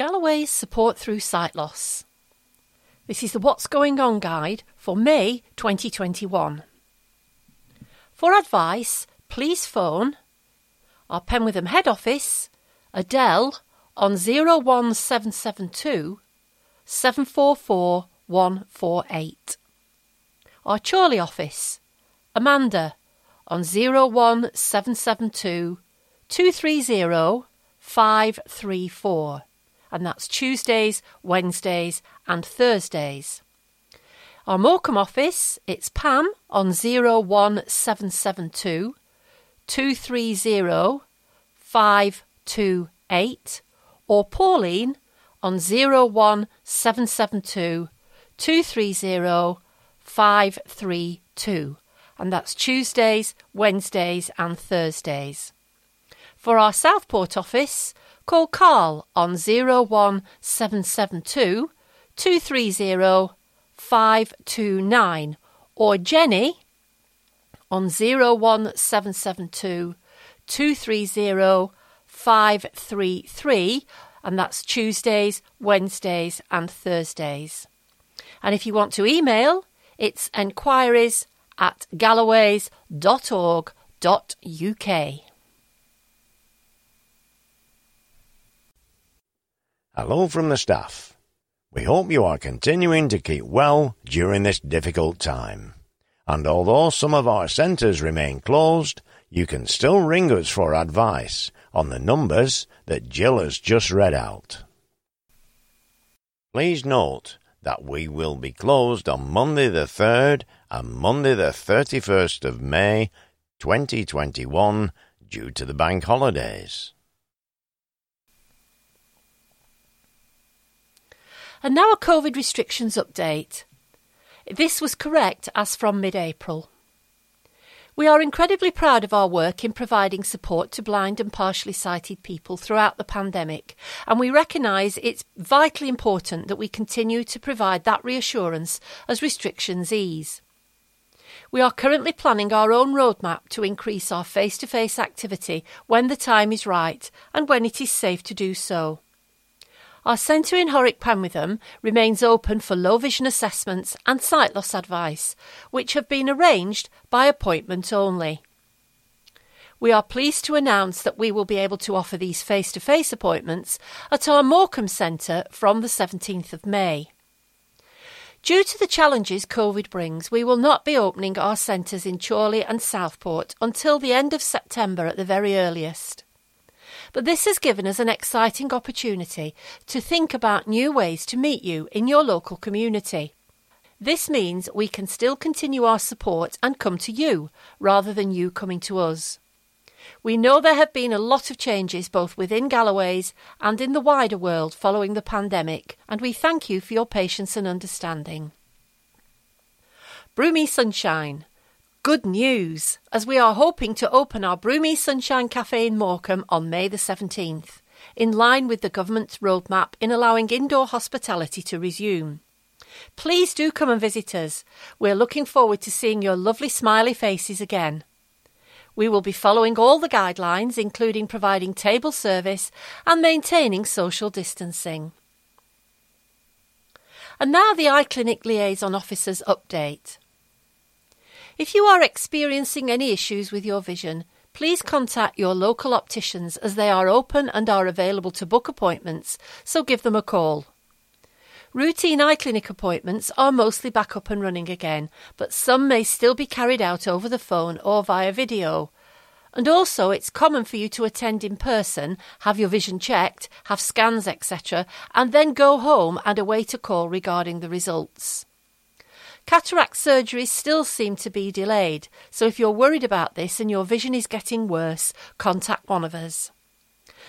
Galloway's support through sight loss. This is the What's Going On guide for May 2021. For advice, please phone our Penwortham head office, Adele, on 01772 744 148. Our Chorley office, Amanda, on 01772 230 534. And that's Tuesdays, Wednesdays, and Thursdays. Our Morecambe office, it's Pam on 01772 230 528 or Pauline on 01772 230 532 and that's Tuesdays, Wednesdays and Thursdays. For our Southport office, call Carl on 01772 230 529 or Jenny on 01772 230 533 and that's Tuesdays, Wednesdays and Thursdays. And if you want to email, it's enquiries at galloways.org.uk. Hello from the staff. We hope you are continuing to keep well during this difficult time. And although some of our centres remain closed, you can still ring us for advice on the numbers that Jill has just read out. Please note that we will be closed on Monday the 3rd and Monday the 31st of May 2021 due to the bank holidays. And now a COVID restrictions update. This was correct as from mid April. We are incredibly proud of our work in providing support to blind and partially sighted people throughout the pandemic, and we recognise it's vitally important that we continue to provide that reassurance as restrictions ease. We are currently planning our own roadmap to increase our face to face activity when the time is right and when it is safe to do so. Our centre in Howick Penwortham remains open for low vision assessments and sight loss advice, which have been arranged by appointment only. We are pleased to announce that we will be able to offer these face to face appointments at our Morecambe Centre from the 17th of May. Due to the challenges COVID brings, we will not be opening our centres in Chorley and Southport until the end of September at the very earliest. But this has given us an exciting opportunity to think about new ways to meet you in your local community. This means we can still continue our support and come to you rather than you coming to us. We know there have been a lot of changes both within Galloway's and in the wider world following the pandemic, and we thank you for your patience and understanding. Broomy Sunshine. Good news, as we are hoping to open our Broomy Sunshine Cafe in Morecambe on May the 17th, in line with the government's roadmap in allowing indoor hospitality to resume. Please do come and visit us. We're looking forward to seeing your lovely smiley faces again. We will be following all the guidelines, including providing table service and maintaining social distancing. And now the Eye Clinic Liaison Officer's update. If you are experiencing any issues with your vision, please contact your local opticians as they are open and are available to book appointments, so give them a call. Routine eye clinic appointments are mostly back up and running again, but some may still be carried out over the phone or via video. And also, it's common for you to attend in person, have your vision checked, have scans, etc., and then go home and await a call regarding the results. Cataract surgeries still seem to be delayed, so if you're worried about this and your vision is getting worse, contact one of us.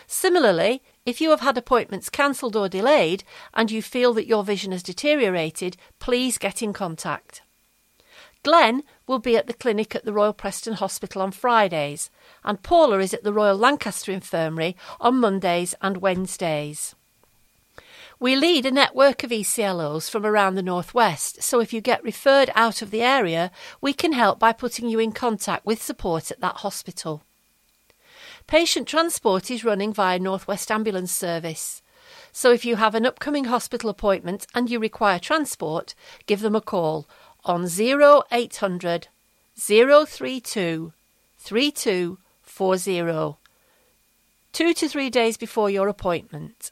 Similarly, if you have had appointments cancelled or delayed and you feel that your vision has deteriorated, please get in contact. Glenn will be at the clinic at the Royal Preston Hospital on Fridays, and Paula is at the Royal Lancaster Infirmary on Mondays and Wednesdays. We lead a network of ECLOs from around the Northwest, so if you get referred out of the area, we can help by putting you in contact with support at that hospital. Patient transport is running via Northwest Ambulance Service. So if you have an upcoming hospital appointment and you require transport, give them a call on 0800 032 3240 two to three days before your appointment.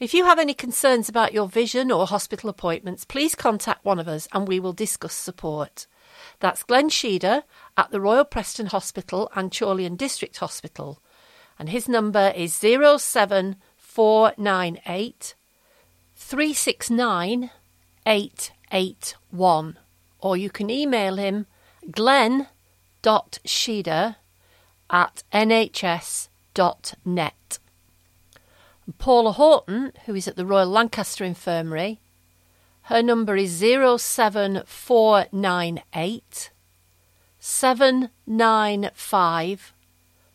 If you have any concerns about your vision or hospital appointments, please contact one of us and we will discuss support. That's Glenn Sheeder at the Royal Preston Hospital and Chorley District Hospital, and his number is 07498 369 881, or you can email him glenn.sheeder at nhs.net. Paula Horton, who is at the Royal Lancaster Infirmary, her number is 07498 795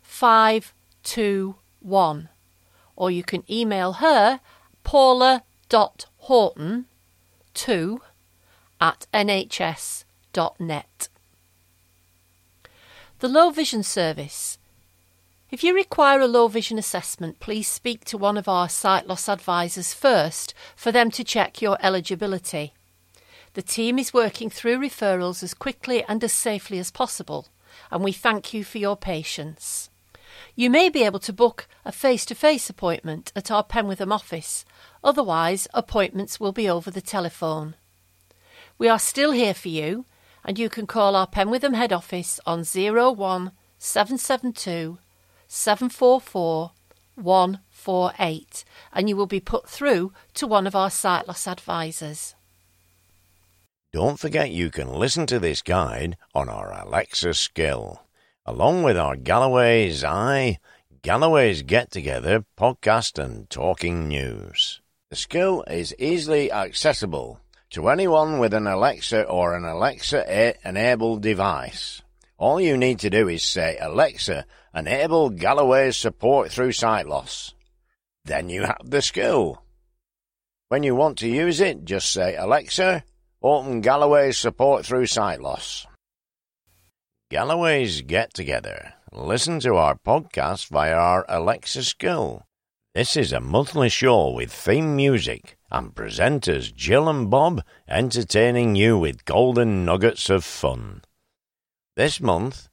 521. Or you can email her paula.horton2 at nhs.net. The Low Vision Service if you require a low vision assessment, please speak to one of our sight loss advisors first for them to check your eligibility. The team is working through referrals as quickly and as safely as possible, and we thank you for your patience. You may be able to book a face to face appointment at our Penwortham office, otherwise, appointments will be over the telephone. We are still here for you, and you can call our Penwortham head office on 01772 744 148 and you will be put through to one of our sight loss advisors. Don't forget you can listen to this guide on our Alexa skill, along with our Galloway's Eye, Galloway's Get Together podcast and talking news. The skill is easily accessible to anyone with an Alexa or an Alexa enabled device. All you need to do is say, Alexa, enable Galloway's support through sight loss. Then you have the skill. When you want to use it, just say, Alexa, open Galloway's support through sight loss. Galloway's Get Together. Listen to our podcast via our Alexa skill. This is a monthly show with theme music and presenters Jill and Bob entertaining you with golden nuggets of fun. This month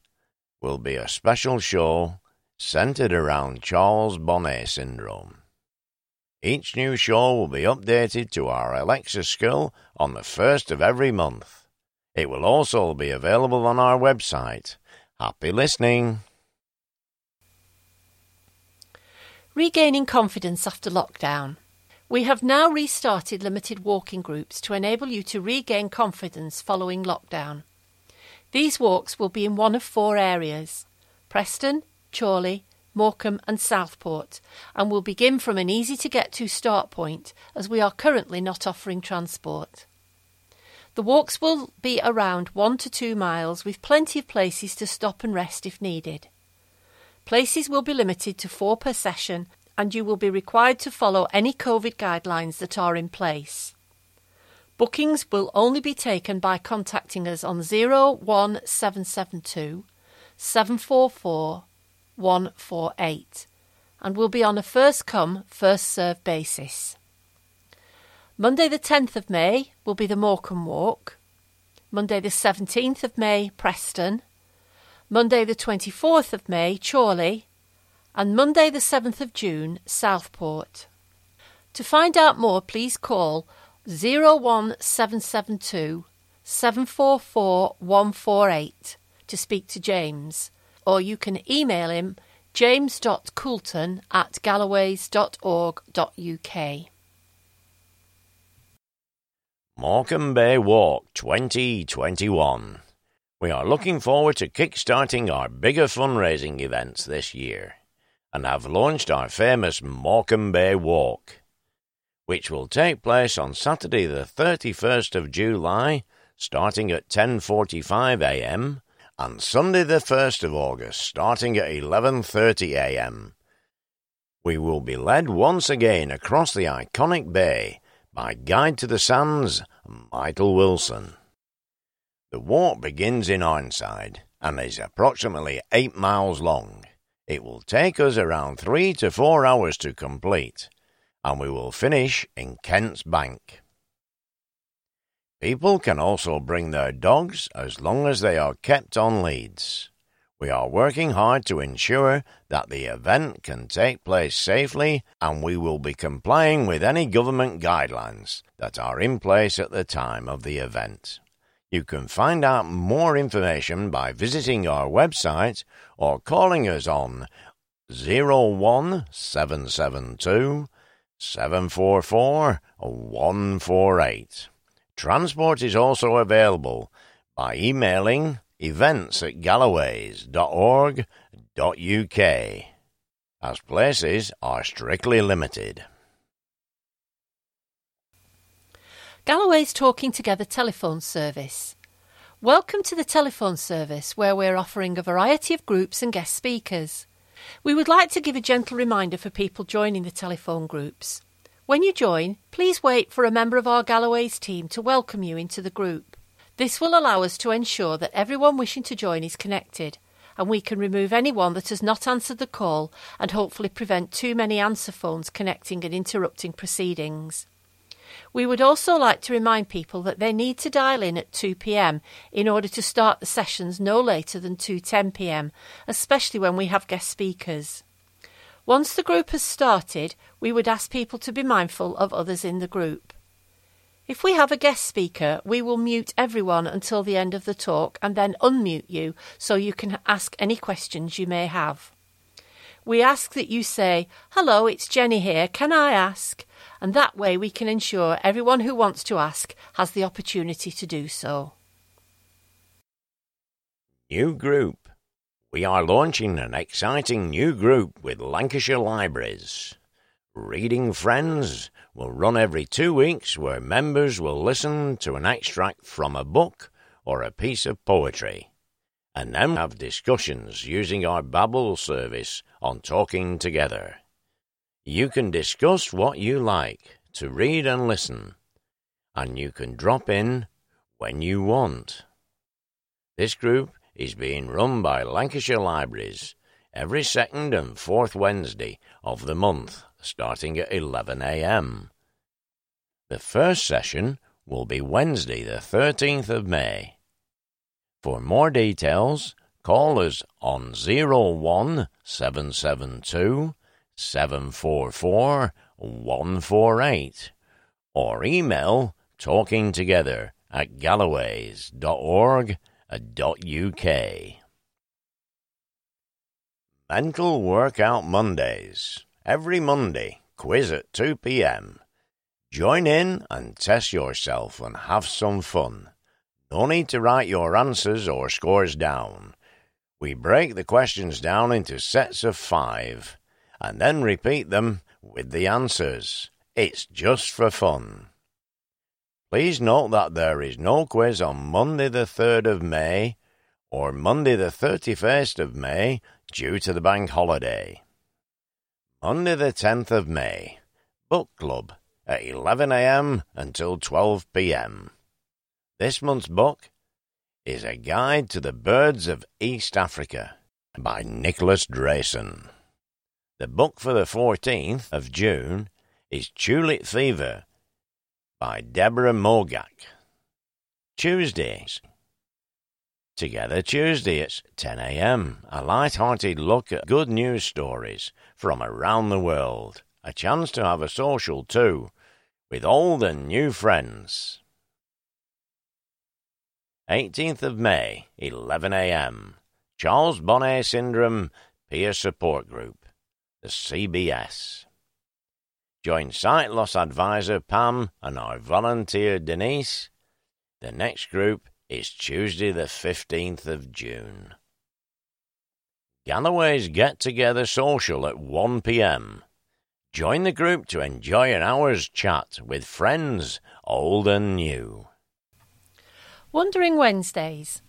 will be a special show centered around Charles Bonnet syndrome. Each new show will be updated to our Alexa skill on the first of every month. It will also be available on our website. Happy listening! Regaining confidence after lockdown. We have now restarted limited walking groups to enable you to regain confidence following lockdown. These walks will be in one of four areas Preston, Chorley, Morecambe, and Southport, and will begin from an easy to get to start point as we are currently not offering transport. The walks will be around one to two miles with plenty of places to stop and rest if needed. Places will be limited to four per session and you will be required to follow any COVID guidelines that are in place. Bookings will only be taken by contacting us on 01772 744 148 and will be on a first come, first served basis. Monday, the 10th of May, will be the Morecambe Walk. Monday, the 17th of May, Preston. Monday, the 24th of May, Chorley. And Monday, the 7th of June, Southport. To find out more, please call 01772 744 148 to speak to James, or you can email him james.coulton at galloways.org.uk. Morecambe Bay Walk 2021. We are looking forward to kick-starting our bigger fundraising events this year and have launched our famous Morecambe Bay Walk which will take place on Saturday the 31st of July, starting at 10:45 a.m., and Sunday the 1st of August, starting at 11:30 a.m. We will be led once again across the iconic bay by Guide to the Sands, Michael Wilson. The walk begins in Arnside and is approximately eight miles long. It will take us around three to four hours to complete and we will finish in Kent's Bank. People can also bring their dogs as long as they are kept on leads. We are working hard to ensure that the event can take place safely and we will be complying with any government guidelines that are in place at the time of the event. You can find out more information by visiting our website or calling us on 01772 744 148. Transport is also available by emailing events at galloways.org.uk, as places are strictly limited. Galloway's Talking Together telephone service. Welcome to the telephone service where we're offering a variety of groups and guest speakers. We would like to give a gentle reminder for people joining the telephone groups. When you join, please wait for a member of our Galloway's team to welcome you into the group. This will allow us to ensure that everyone wishing to join is connected, and we can remove anyone that has not answered the call and hopefully prevent too many answer phones connecting and interrupting proceedings. We would also like to remind people that they need to dial in at 2 pm in order to start the sessions no later than 2:10 pm, especially when we have guest speakers. Once the group has started, we would ask people to be mindful of others in the group. If we have a guest speaker, we will mute everyone until the end of the talk and then unmute you so you can ask any questions you may have. We ask that you say, Hello, it's Jenny here, can I ask? And that way we can ensure everyone who wants to ask has the opportunity to do so. New group. We are launching an exciting new group with Lancashire Libraries. Reading Friends will run every two weeks where members will listen to an extract from a book or a piece of poetry and then have discussions using our Babbel service on Talking Together. You can discuss what you like to read and listen, and you can drop in when you want. This group is being run by Lancashire Libraries every second and fourth Wednesday of the month, starting at 11 a.m. The first session will be Wednesday, the 13th of May. For more details, call us on 01772 744 148 or email talkingtogether at galloways.org uk. Mental Workout Mondays. Every Monday, quiz at 2 p.m. Join in and test yourself and have some fun. No need to write your answers or scores down. We break the questions down into sets of five and then repeat them with the answers. It's just for fun. Please note that there is no quiz on Monday the 3rd of May or Monday the 31st of May due to the bank holiday. Monday the 10th of May, Book Club at 11am until 12pm. This month's book is A Guide to the Birds of East Africa by Nicholas Drayson. The book for the 14th of June is Tulip Fever by Deborah Moggach. Tuesdays. Together Tuesday at 10 a.m. A light-hearted look at good news stories from around the world. A chance to have a social too, with old and new friends. 18th of May, 11 a.m. Charles Bonnet Syndrome Peer Support Group, the CBS. Join sight loss advisor Pam and our volunteer Denise. The next group is Tuesday, the 15th of June. Galloway's Get Together Social at 1 pm. Join the group to enjoy an hour's chat with friends, old and new. Wandering Wednesdays.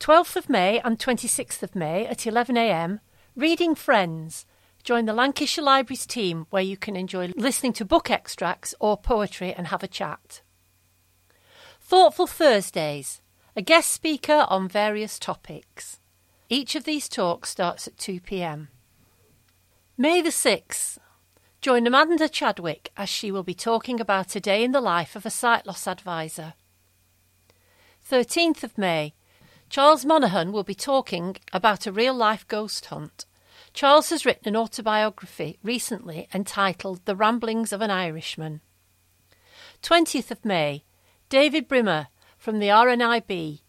12th of May and 26th of May at 11am, Reading Friends Join the Lancashire Libraries team where you can enjoy listening to book extracts or poetry and have a chat. Thoughtful Thursdays, a guest speaker on various topics. Each of these talks starts at 2 pm. May the 6th, Join Amanda Chadwick as she will be talking about a day in the life of a sight loss advisor. 13th of May, Charles Monaghan will be talking about a real life ghost hunt. Charles has written an autobiography recently entitled The Ramblings of an Irishman. 20th of May, David Brimmer from the RNIB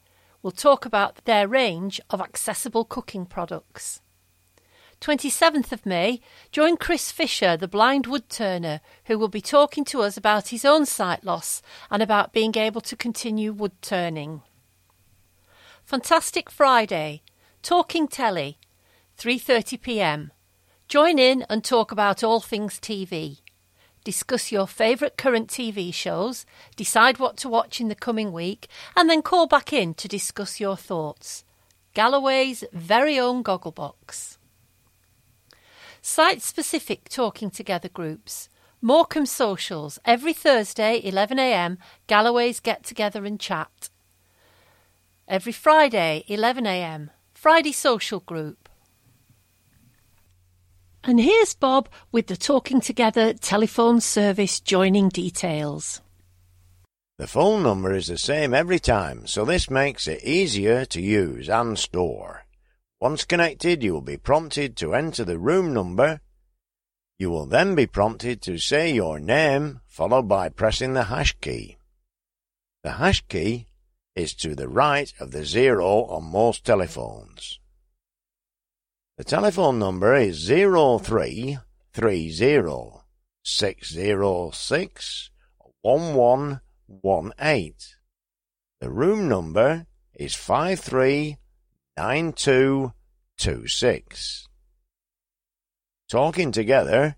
will talk about their range of accessible cooking products. 27th of May, join Chris Fisher, the blind woodturner, who will be talking to us about his own sight loss and about being able to continue wood turning. Fantastic Friday, Talking Telly, 3:30 p.m. Join in and talk about all things TV. Discuss your favourite current TV shows, decide what to watch in the coming week, and then call back in to discuss your thoughts. Galloway's very own Gogglebox. Site specific talking together groups. Morecambe Socials, every Thursday, 11am, Galloway's get together and chat. Every Friday, 11am, Friday Social Group. And here's Bob with the Talking Together telephone service joining details. The phone number is the same every time, so this makes it easier to use and store. Once connected, you will be prompted to enter the room number. You will then be prompted to say your name, followed by pressing the hash key. The hash key is to the right of the zero on most telephones. The telephone number is zero three three zero six zero six one one one eight. The room number is 539226. Talking together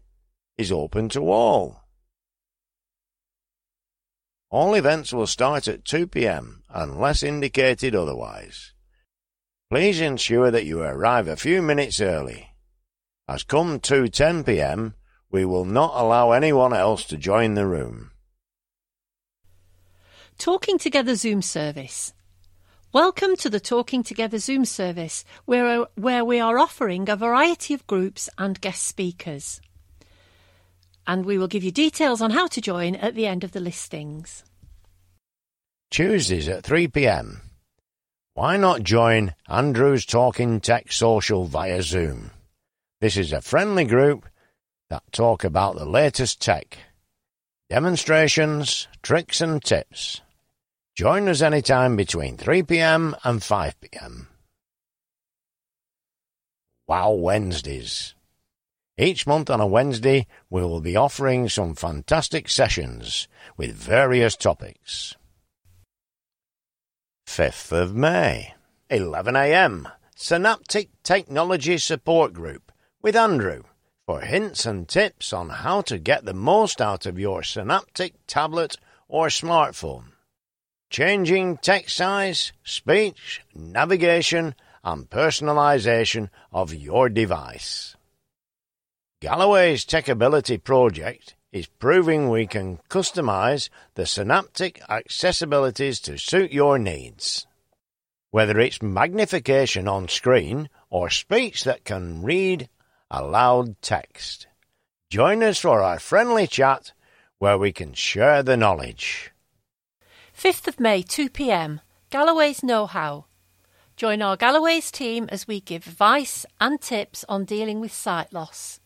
is open to all. All events will start at 2 p.m. unless indicated otherwise. Please ensure that you arrive a few minutes early, as come 2:10 p.m. we will not allow anyone else to join the room. Talking Together Zoom service. Welcome to the Talking Together Zoom service, where, uh, where we are offering a variety of groups and guest speakers. And we will give you details on how to join at the end of the listings. Tuesdays at 3 pm. Why not join Andrew's Talking Tech Social via Zoom? This is a friendly group that talk about the latest tech, demonstrations, tricks, and tips. Join us anytime between 3 pm and 5 pm. Wow Wednesdays. Each month on a Wednesday, we will be offering some fantastic sessions with various topics. 5th of May, 11am, Synaptic Technology Support Group with Andrew for hints and tips on how to get the most out of your Synaptic tablet or smartphone changing text size, speech, navigation, and personalization of your device. Galloway's Techability project is proving we can customize the synaptic accessibilities to suit your needs. Whether it's magnification on screen or speech that can read aloud text. Join us for our friendly chat where we can share the knowledge. 5th of May, 2 pm, Galloway's Know How. Join our Galloway's team as we give advice and tips on dealing with sight loss.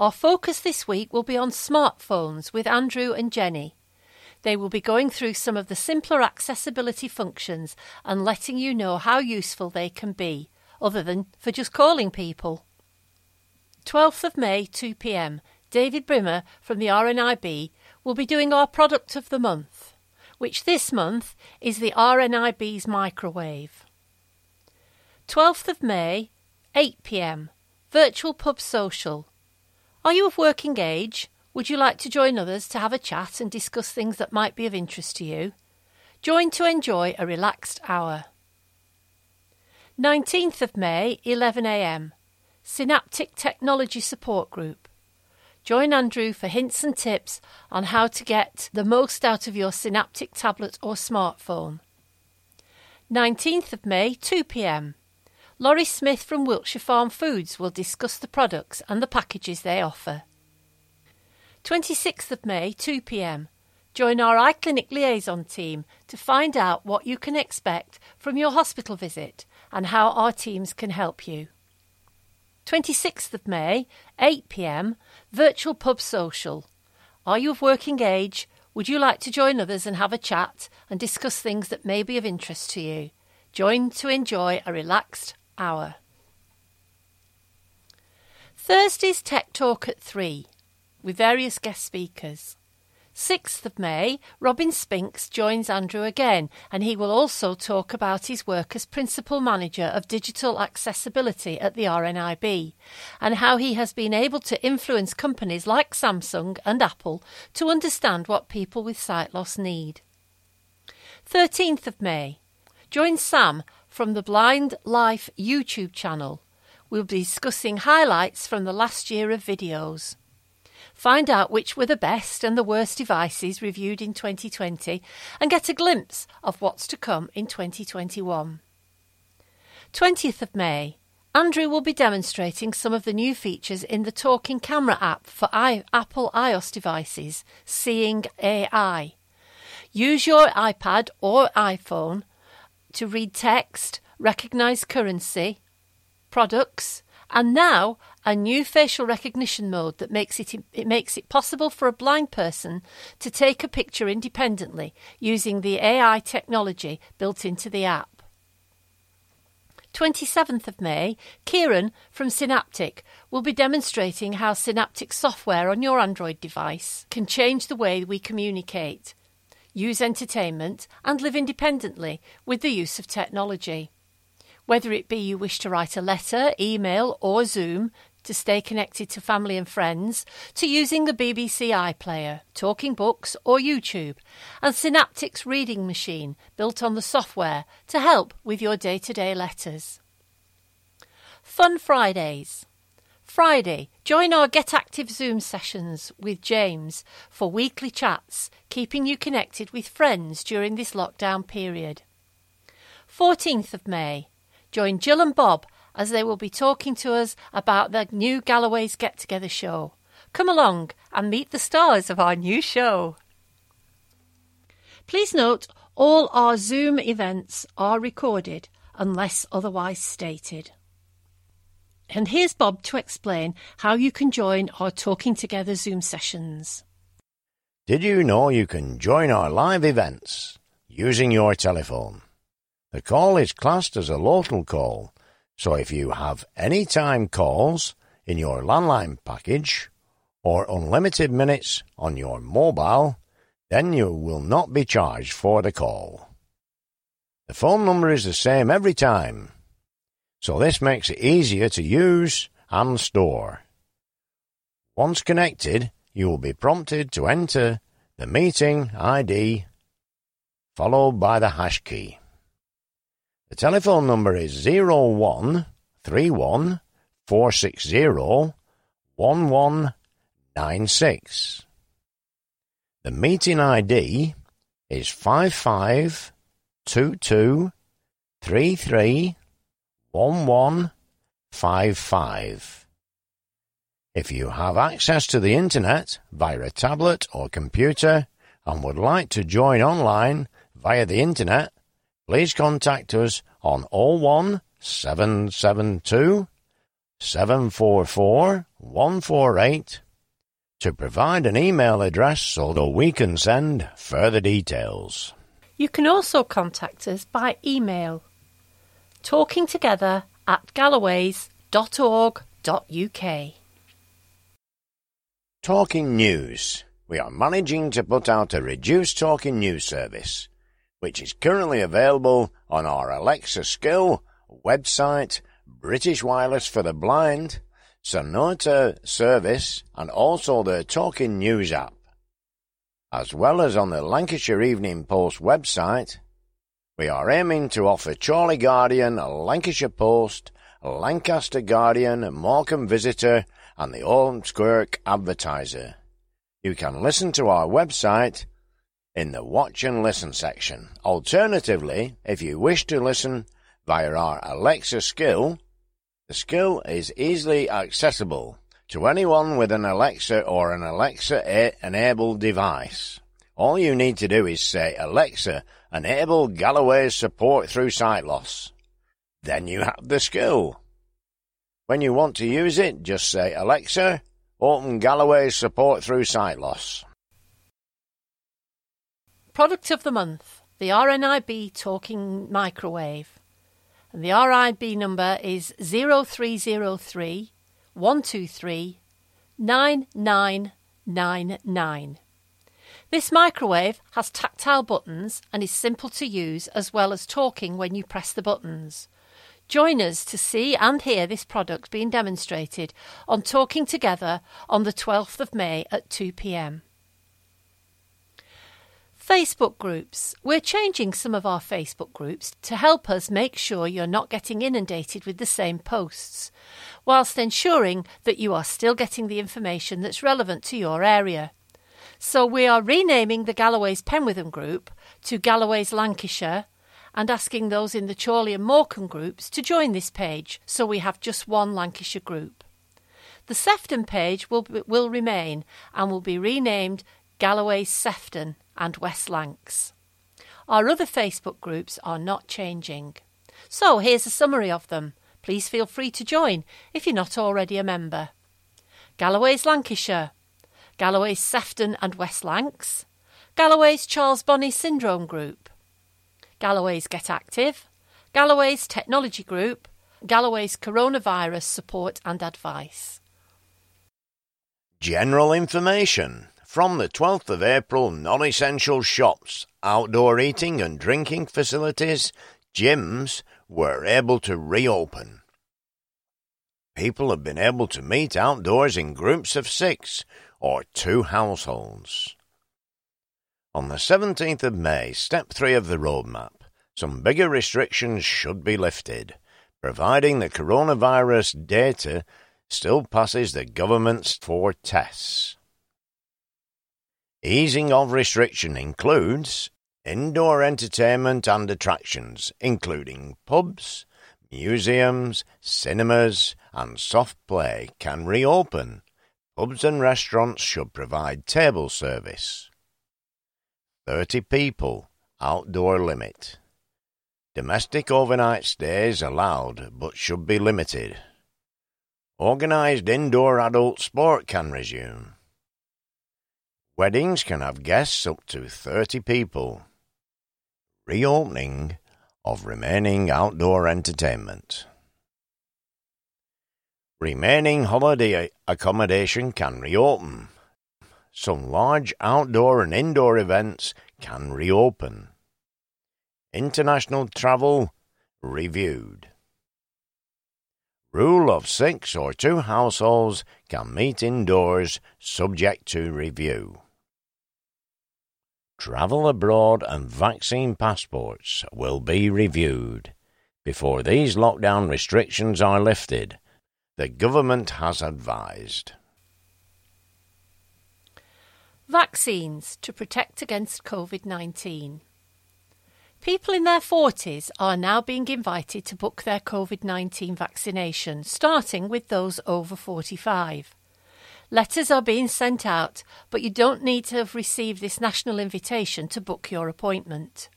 Our focus this week will be on smartphones with Andrew and Jenny. They will be going through some of the simpler accessibility functions and letting you know how useful they can be, other than for just calling people. 12th of May, 2 pm, David Brimmer from the RNIB will be doing our product of the month which this month is the RNIB's microwave. 12th of May, 8 pm, Virtual Pub Social. Are you of working age? Would you like to join others to have a chat and discuss things that might be of interest to you? Join to enjoy a relaxed hour. 19th of May, 11am, Synaptic Technology Support Group. Join Andrew for hints and tips on how to get the most out of your Synaptic tablet or smartphone. 19th of May, 2 pm. Laurie Smith from Wiltshire Farm Foods will discuss the products and the packages they offer. 26th of May, 2 pm. Join our eye clinic liaison team to find out what you can expect from your hospital visit and how our teams can help you. 26th of May, 8 pm, virtual pub social. Are you of working age? Would you like to join others and have a chat and discuss things that may be of interest to you? Join to enjoy a relaxed hour. Thursday's Tech Talk at 3 with various guest speakers. 6th of May, Robin Spinks joins Andrew again, and he will also talk about his work as Principal Manager of Digital Accessibility at the RNIB, and how he has been able to influence companies like Samsung and Apple to understand what people with sight loss need. 13th of May, join Sam from the Blind Life YouTube channel. We'll be discussing highlights from the last year of videos. Find out which were the best and the worst devices reviewed in 2020 and get a glimpse of what's to come in 2021. 20th of May. Andrew will be demonstrating some of the new features in the Talking Camera app for I- Apple iOS devices, Seeing AI. Use your iPad or iPhone to read text, recognize currency, products, and now a new facial recognition mode that makes it it makes it possible for a blind person to take a picture independently using the AI technology built into the app. 27th of May, Kieran from Synaptic will be demonstrating how Synaptic software on your Android device can change the way we communicate, use entertainment, and live independently with the use of technology. Whether it be you wish to write a letter, email, or Zoom to stay connected to family and friends, to using the BBC iPlayer, talking books, or YouTube, and Synaptic's reading machine built on the software to help with your day to day letters. Fun Fridays. Friday, join our Get Active Zoom sessions with James for weekly chats, keeping you connected with friends during this lockdown period. 14th of May, Join Jill and Bob as they will be talking to us about the new Galloway's Get Together show. Come along and meet the stars of our new show. Please note all our Zoom events are recorded unless otherwise stated. And here's Bob to explain how you can join our Talking Together Zoom sessions. Did you know you can join our live events using your telephone? The call is classed as a local call, so if you have any time calls in your landline package or unlimited minutes on your mobile, then you will not be charged for the call. The phone number is the same every time, so this makes it easier to use and store. Once connected, you will be prompted to enter the meeting ID followed by the hash key. The telephone number is zero one three one four six zero one one nine six. The meeting ID is five five two two three three one one five five. If you have access to the internet via a tablet or computer and would like to join online via the internet, please contact us on 01 772 744 148 to provide an email address so that we can send further details. You can also contact us by email talkingtogether at galloways.org.uk. Talking News. We are managing to put out a reduced talking news service which is currently available on our Alexa skill website, British Wireless for the Blind, Sonata service, and also the Talking News app, as well as on the Lancashire Evening Post website. We are aiming to offer Chorley Guardian, Lancashire Post, Lancaster Guardian, Morecambe Visitor, and the Ormskirk Advertiser. You can listen to our website in the Watch and Listen section. Alternatively, if you wish to listen via our Alexa skill, the skill is easily accessible To anyone with an Alexa or an Alexa-enabled device, all you need to do is say, Alexa, enable Galloway's support through sight loss. Then you have the skill. When you want to use it, just say, Alexa, open Galloway's support through sight loss. Product of the month, the RNIB Talking Microwave. And the RNIB number is 0303 123 9999. This microwave has tactile buttons and is simple to use as well as talking when you press the buttons. Join us to see and hear this product being demonstrated on Talking Together on the 12th of May at 2 pm. Facebook groups. We're changing some of our Facebook groups to help us make sure you're not getting inundated with the same posts, whilst ensuring that you are still getting the information that's relevant to your area. So we are renaming the Galloway's Penwortham group to Galloway's Lancashire and asking those in the Chorley and Morecambe groups to join this page so we have just one Lancashire group. The Sefton page will, will remain and will be renamed Galloway's Sefton and West Lancs. Our other Facebook groups are not changing. So here's a summary of them. Please feel free to join if you're not already a member. Galloway's Lancashire, Galloway's Sefton and West Lancs, Galloway's Charles Bonnet Syndrome Group, Galloway's Get Active, Galloway's Technology Group, Galloway's Coronavirus Support and Advice. General information. From the 12th of April, non essential shops, outdoor eating and drinking facilities, gyms were able to reopen. People have been able to meet outdoors in groups of six or two households. On the 17th of May, step three of the roadmap, some bigger restrictions should be lifted, providing the coronavirus data still passes the government's four tests. Easing of restriction includes indoor entertainment and attractions, including pubs, museums, cinemas, and soft play, can reopen. Pubs and restaurants should provide table service. 30 people, outdoor limit. Domestic overnight stays allowed but should be limited. Organised indoor adult sport can resume. Weddings can have guests up to 30 people. Reopening of remaining outdoor entertainment. Remaining holiday accommodation can reopen. Some large outdoor and indoor events can reopen. International travel reviewed. Rule of six or two households can meet indoors subject to review. Travel abroad and vaccine passports will be reviewed. Before these lockdown restrictions are lifted, the government has advised. Vaccines to protect against COVID 19. People in their 40s are now being invited to book their COVID 19 vaccination, starting with those over 45. Letters are being sent out, but you don't need to have received this national invitation to book your appointment.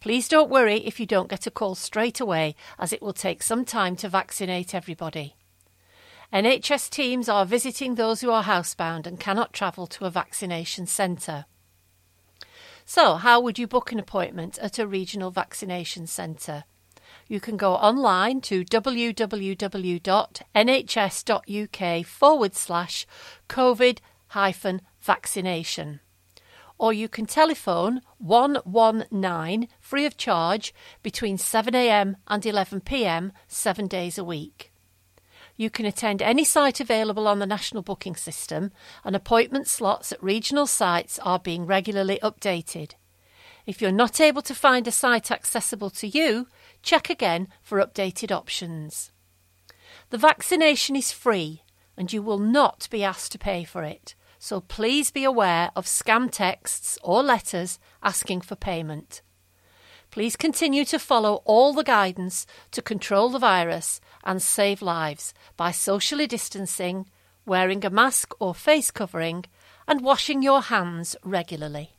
Please don't worry if you don't get a call straight away, as it will take some time to vaccinate everybody. NHS teams are visiting those who are housebound and cannot travel to a vaccination centre. So, how would you book an appointment at a regional vaccination centre? you can go online to www.nhs.uk forward slash COVID hyphen vaccination. Or you can telephone 119 free of charge between 7am and 11pm seven days a week. You can attend any site available on the national booking system, and appointment slots at regional sites are being regularly updated. If you're not able to find a site accessible to you, check again for updated options. The vaccination is free and you will not be asked to pay for it, so please be aware of scam texts or letters asking for payment. Please continue to follow all the guidance to control the virus and save lives by socially distancing, wearing a mask or face covering, and washing your hands regularly.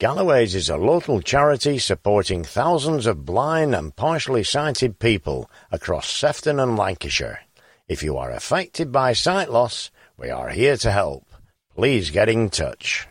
Galloway's is a local charity supporting thousands of blind and partially sighted people across Sefton and Lancashire. If you are affected by sight loss, we are here to help. Please get in touch.